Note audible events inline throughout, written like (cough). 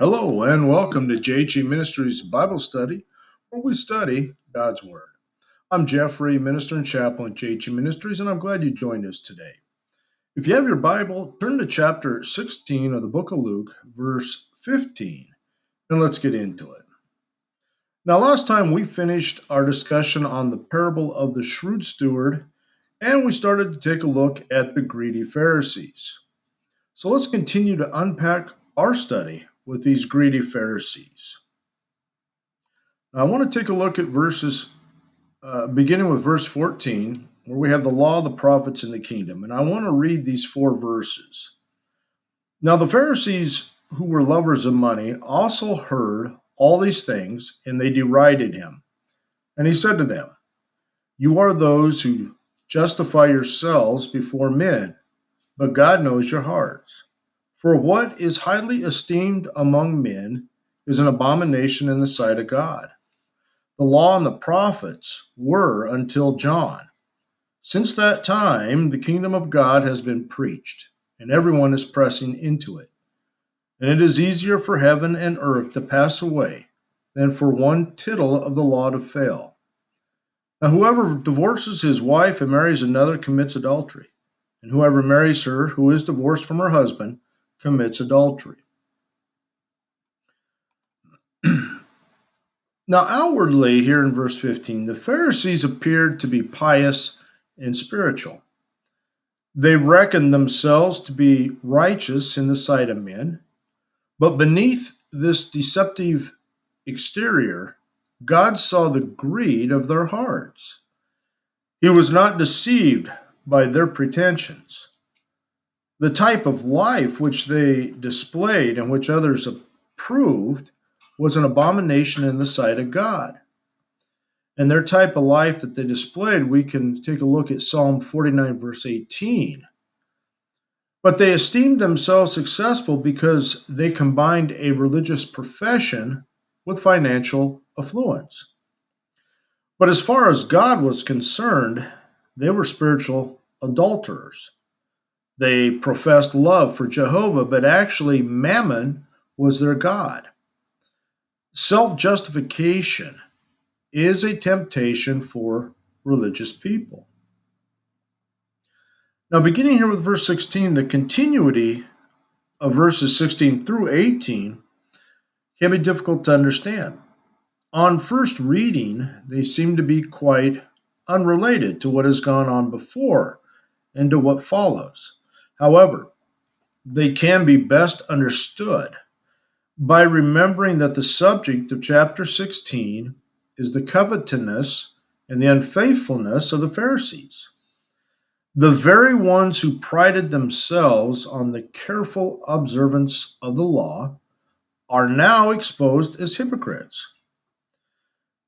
Hello, and welcome to JG Ministries Bible Study, where we study God's Word. I'm Jeffrey, minister and chaplain at JG Ministries, and I'm glad you joined us today. If you have your Bible, turn to chapter 16 of the book of Luke, verse 15, and let's get into it. Now, last time we finished our discussion on the parable of the shrewd steward, and we started to take a look at the greedy Pharisees. So let's continue to unpack our study with these greedy Pharisees. Now, I want to take a look at verses, uh, beginning with verse 14, where we have the law, the prophets, and the kingdom. And I want to read these four verses. Now, the Pharisees who were lovers of money also heard all these things, and they derided him. And he said to them, You are those who justify yourselves before men, but God knows your hearts. For what is highly esteemed among men is an abomination in the sight of God. The law and the prophets were until John. Since that time, the kingdom of God has been preached, and everyone is pressing into it. And it is easier for heaven and earth to pass away than for one tittle of the law to fail. Now, whoever divorces his wife and marries another commits adultery, and whoever marries her who is divorced from her husband commits adultery. (clears throat) now, outwardly, here in verse 15, the Pharisees appeared to be pious and spiritual. They reckoned themselves to be righteous in the sight of men, but beneath this deceptive exterior, God saw the greed of their hearts. He was not deceived by their pretensions. The type of life which they displayed and which others approved was an abomination in the sight of God. And their type of life that they displayed, we can take a look at Psalm 49, verse 18. But they esteemed themselves successful because they combined a religious profession with financial affluence. But as far as God was concerned, they were spiritual adulterers. They professed love for Jehovah, but actually, Mammon was their God. Self justification is a temptation for religious people. Now, beginning here with verse 16, the continuity of verses 16 through 18 can be difficult to understand. On first reading, they seem to be quite unrelated to what has gone on before and to what follows. However, they can be best understood by remembering that the subject of chapter 16 is the covetousness and the unfaithfulness of the Pharisees. The very ones who prided themselves on the careful observance of the law are now exposed as hypocrites.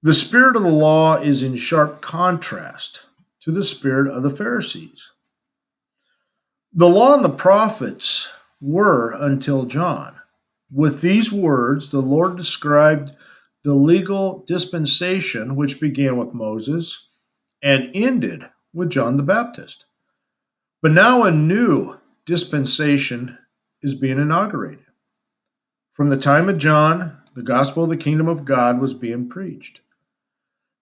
The spirit of the law is in sharp contrast to the spirit of the Pharisees. The law and the prophets were until John. With these words, the Lord described the legal dispensation which began with Moses and ended with John the Baptist. But now a new dispensation is being inaugurated. From the time of John, the gospel of the kingdom of God was being preached.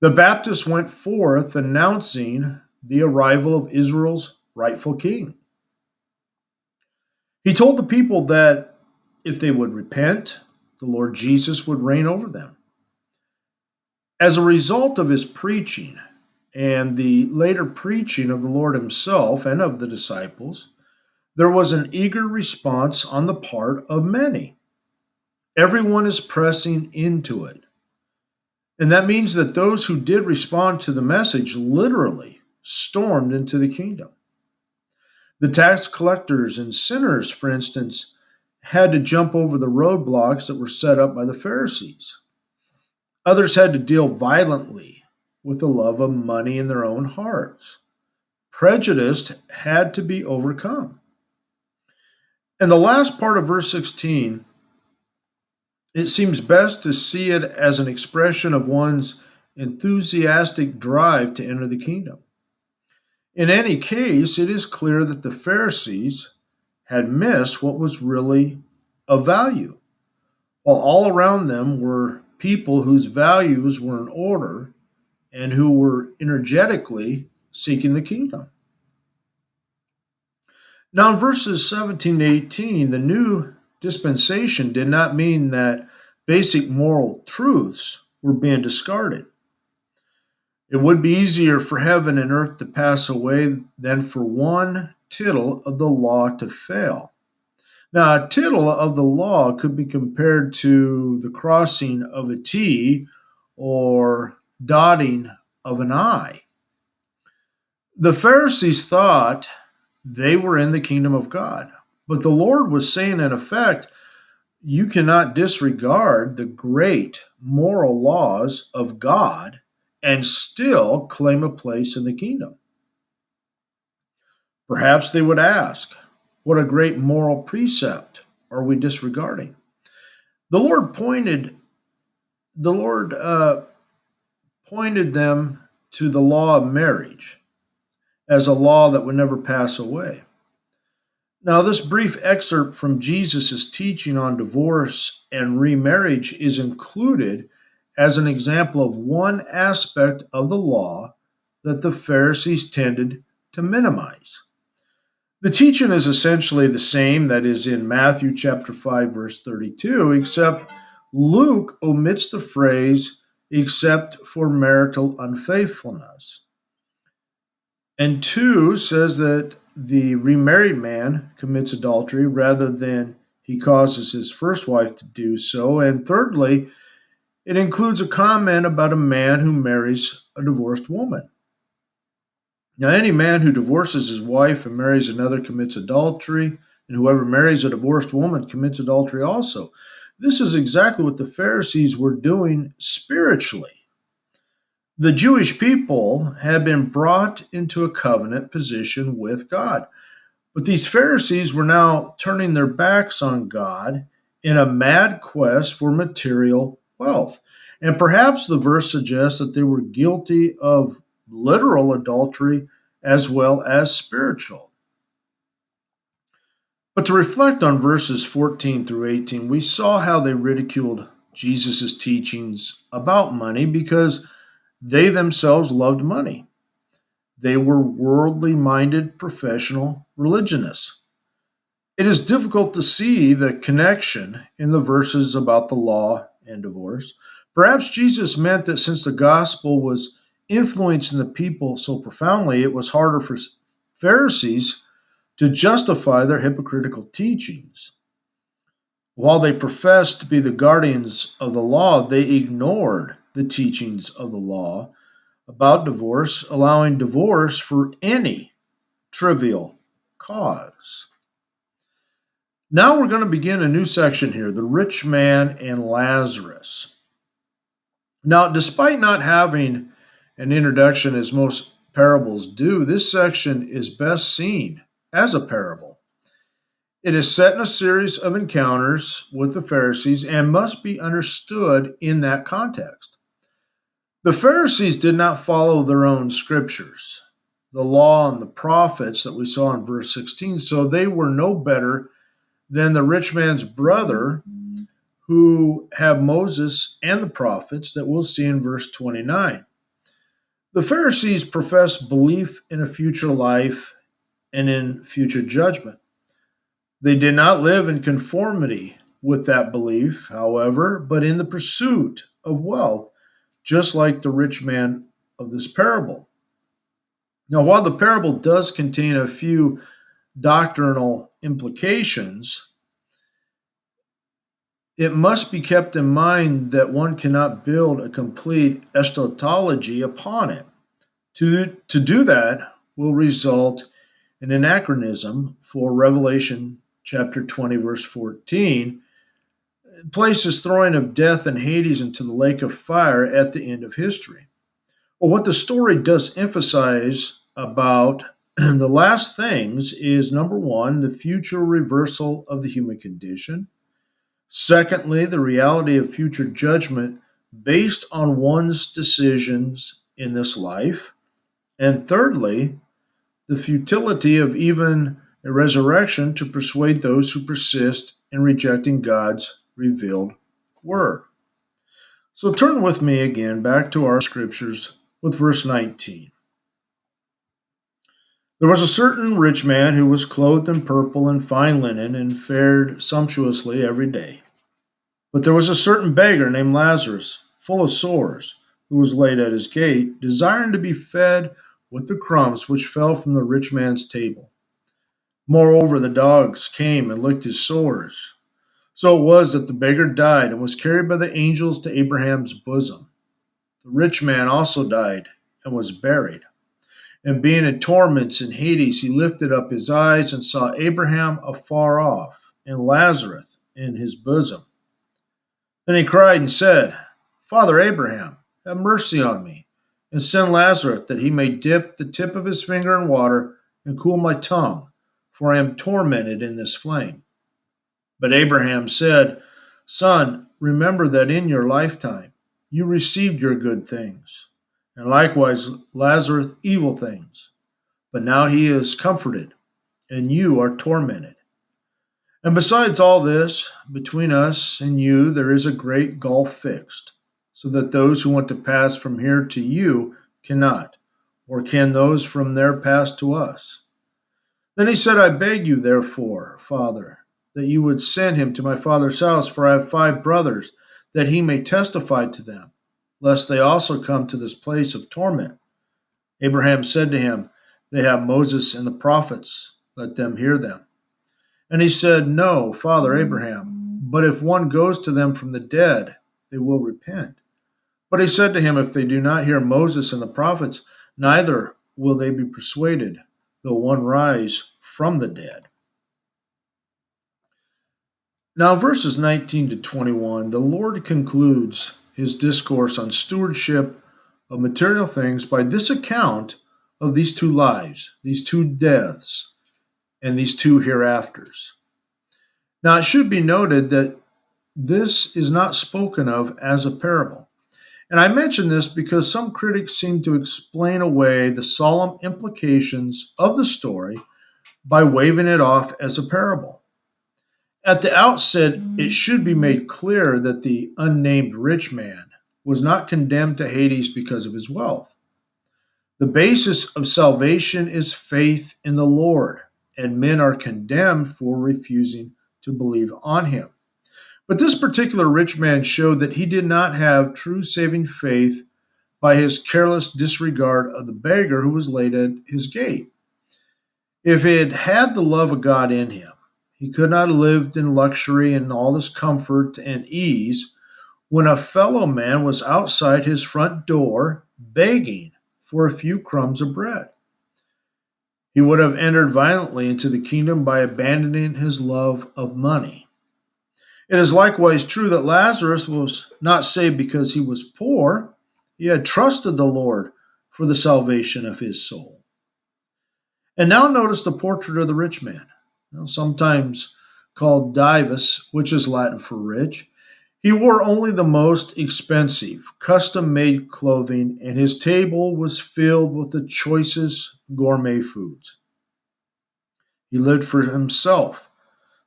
The Baptist went forth announcing the arrival of Israel's rightful king. He told the people that if they would repent, the Lord Jesus would reign over them. As a result of his preaching and the later preaching of the Lord himself and of the disciples, there was an eager response on the part of many. Everyone is pressing into it. And that means that those who did respond to the message literally stormed into the kingdom. The tax collectors and sinners, for instance, had to jump over the roadblocks that were set up by the Pharisees. Others had to deal violently with the love of money in their own hearts. Prejudice had to be overcome. And the last part of verse 16, it seems best to see it as an expression of one's enthusiastic drive to enter the kingdom. In any case, it is clear that the Pharisees had missed what was really of value. while all around them were people whose values were in order and who were energetically seeking the kingdom. Now, in verses 17 to 18, the new dispensation did not mean that basic moral truths were being discarded. It would be easier for heaven and earth to pass away than for one tittle of the law to fail. Now, a tittle of the law could be compared to the crossing of a T or dotting of an I. The Pharisees thought they were in the kingdom of God, but the Lord was saying, in effect, you cannot disregard the great moral laws of God and still claim a place in the kingdom. Perhaps they would ask, What a great moral precept are we disregarding? The Lord pointed, the Lord uh, pointed them to the law of marriage as a law that would never pass away. Now, this brief excerpt from Jesus' teaching on divorce and remarriage is included as an example of one aspect of the law that the Pharisees tended to minimize. The teaching is essentially the same that is in Matthew chapter 5 verse 32 except Luke omits the phrase except for marital unfaithfulness. And 2 says that the remarried man commits adultery rather than he causes his first wife to do so. And thirdly, it includes a comment about a man who marries a divorced woman. Now, any man who divorces his wife and marries another commits adultery, and whoever marries a divorced woman commits adultery also. This is exactly what the Pharisees were doing spiritually. The Jewish people had been brought into a covenant position with God. But these Pharisees were now turning their backs on God in a mad quest for material wealth. And perhaps the verse suggests that they were guilty of literal adultery as well as spiritual. But to reflect on verses 14 through 18, we saw how they ridiculed Jesus' teachings about money because they themselves loved money. They were worldly minded professional religionists. It is difficult to see the connection in the verses about the law and divorce. Perhaps Jesus meant that since the gospel was influencing the people so profoundly, it was harder for Pharisees to justify their hypocritical teachings. While they professed to be the guardians of the law, they ignored the teachings of the law about divorce, allowing divorce for any trivial cause. Now we're going to begin a new section here the rich man and Lazarus. Now, despite not having an introduction as most parables do, this section is best seen as a parable. It is set in a series of encounters with the Pharisees and must be understood in that context. The Pharisees did not follow their own scriptures, the law and the prophets that we saw in verse 16, so they were no better than the rich man's brother who have Moses and the prophets that we'll see in verse 29. The Pharisees profess belief in a future life and in future judgment. They did not live in conformity with that belief, however, but in the pursuit of wealth just like the rich man of this parable. Now, while the parable does contain a few doctrinal implications, it must be kept in mind that one cannot build a complete eschatology upon it. To, to do that will result in anachronism for Revelation chapter 20, verse 14, places throwing of death and Hades into the lake of fire at the end of history. Well, what the story does emphasize about the last things is number one, the future reversal of the human condition. Secondly, the reality of future judgment based on one's decisions in this life. And thirdly, the futility of even a resurrection to persuade those who persist in rejecting God's revealed word. So turn with me again back to our scriptures with verse 19. There was a certain rich man who was clothed in purple and fine linen and fared sumptuously every day. But there was a certain beggar named Lazarus, full of sores, who was laid at his gate, desiring to be fed with the crumbs which fell from the rich man's table. Moreover, the dogs came and licked his sores. So it was that the beggar died and was carried by the angels to Abraham's bosom. The rich man also died and was buried. And being in torments in Hades, he lifted up his eyes and saw Abraham afar off and Lazarus in his bosom. Then he cried and said, Father Abraham, have mercy on me, and send Lazarus that he may dip the tip of his finger in water and cool my tongue, for I am tormented in this flame. But Abraham said, Son, remember that in your lifetime you received your good things, and likewise Lazarus evil things. But now he is comforted, and you are tormented. And besides all this, between us and you there is a great gulf fixed, so that those who want to pass from here to you cannot, or can those from there pass to us. Then he said, I beg you, therefore, Father, that you would send him to my father's house, for I have five brothers, that he may testify to them, lest they also come to this place of torment. Abraham said to him, They have Moses and the prophets, let them hear them. And he said, No, Father Abraham, but if one goes to them from the dead, they will repent. But he said to him, If they do not hear Moses and the prophets, neither will they be persuaded, though one rise from the dead. Now, verses 19 to 21, the Lord concludes his discourse on stewardship of material things by this account of these two lives, these two deaths and these two hereafters. Now, it should be noted that this is not spoken of as a parable. And I mention this because some critics seem to explain away the solemn implications of the story by waving it off as a parable. At the outset, it mm-hmm. should be made clear that the unnamed rich man was not condemned to Hades because of his wealth. The basis of salvation is faith in the Lord and men are condemned for refusing to believe on him. But this particular rich man showed that he did not have true saving faith by his careless disregard of the beggar who was laid at his gate. If he had had the love of God in him, he could not have lived in luxury and all this comfort and ease when a fellow man was outside his front door begging for a few crumbs of bread. He would have entered violently into the kingdom by abandoning his love of money. It is likewise true that Lazarus was not saved because he was poor. He had trusted the Lord for the salvation of his soul. And now notice the portrait of the rich man, sometimes called Dives, which is Latin for rich. He wore only the most expensive, custom made clothing, and his table was filled with the choicest gourmet foods. He lived for himself,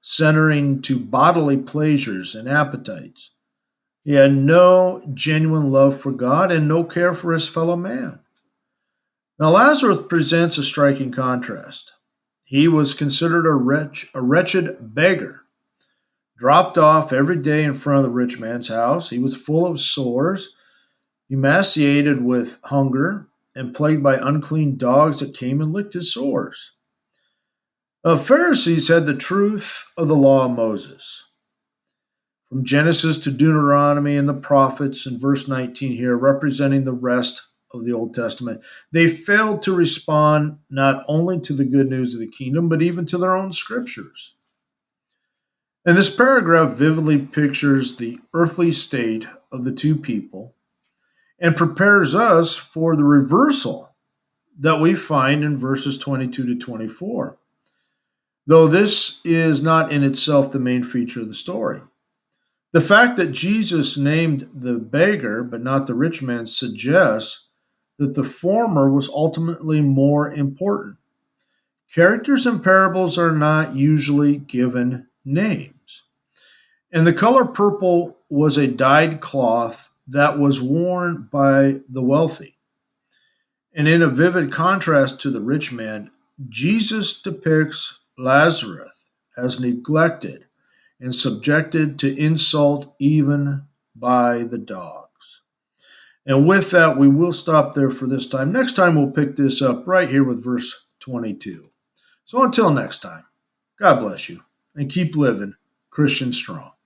centering to bodily pleasures and appetites. He had no genuine love for God and no care for his fellow man. Now, Lazarus presents a striking contrast. He was considered a, wretch, a wretched beggar dropped off every day in front of the rich man's house. He was full of sores, emaciated with hunger, and plagued by unclean dogs that came and licked his sores. The Pharisees had the truth of the law of Moses. From Genesis to Deuteronomy and the prophets in verse 19 here, representing the rest of the Old Testament, they failed to respond not only to the good news of the kingdom, but even to their own scriptures. And this paragraph vividly pictures the earthly state of the two people and prepares us for the reversal that we find in verses 22 to 24. Though this is not in itself the main feature of the story. The fact that Jesus named the beggar but not the rich man suggests that the former was ultimately more important. Characters in parables are not usually given names. And the color purple was a dyed cloth that was worn by the wealthy. And in a vivid contrast to the rich man, Jesus depicts Lazarus as neglected and subjected to insult even by the dogs. And with that, we will stop there for this time. Next time, we'll pick this up right here with verse 22. So until next time, God bless you and keep living Christian strong.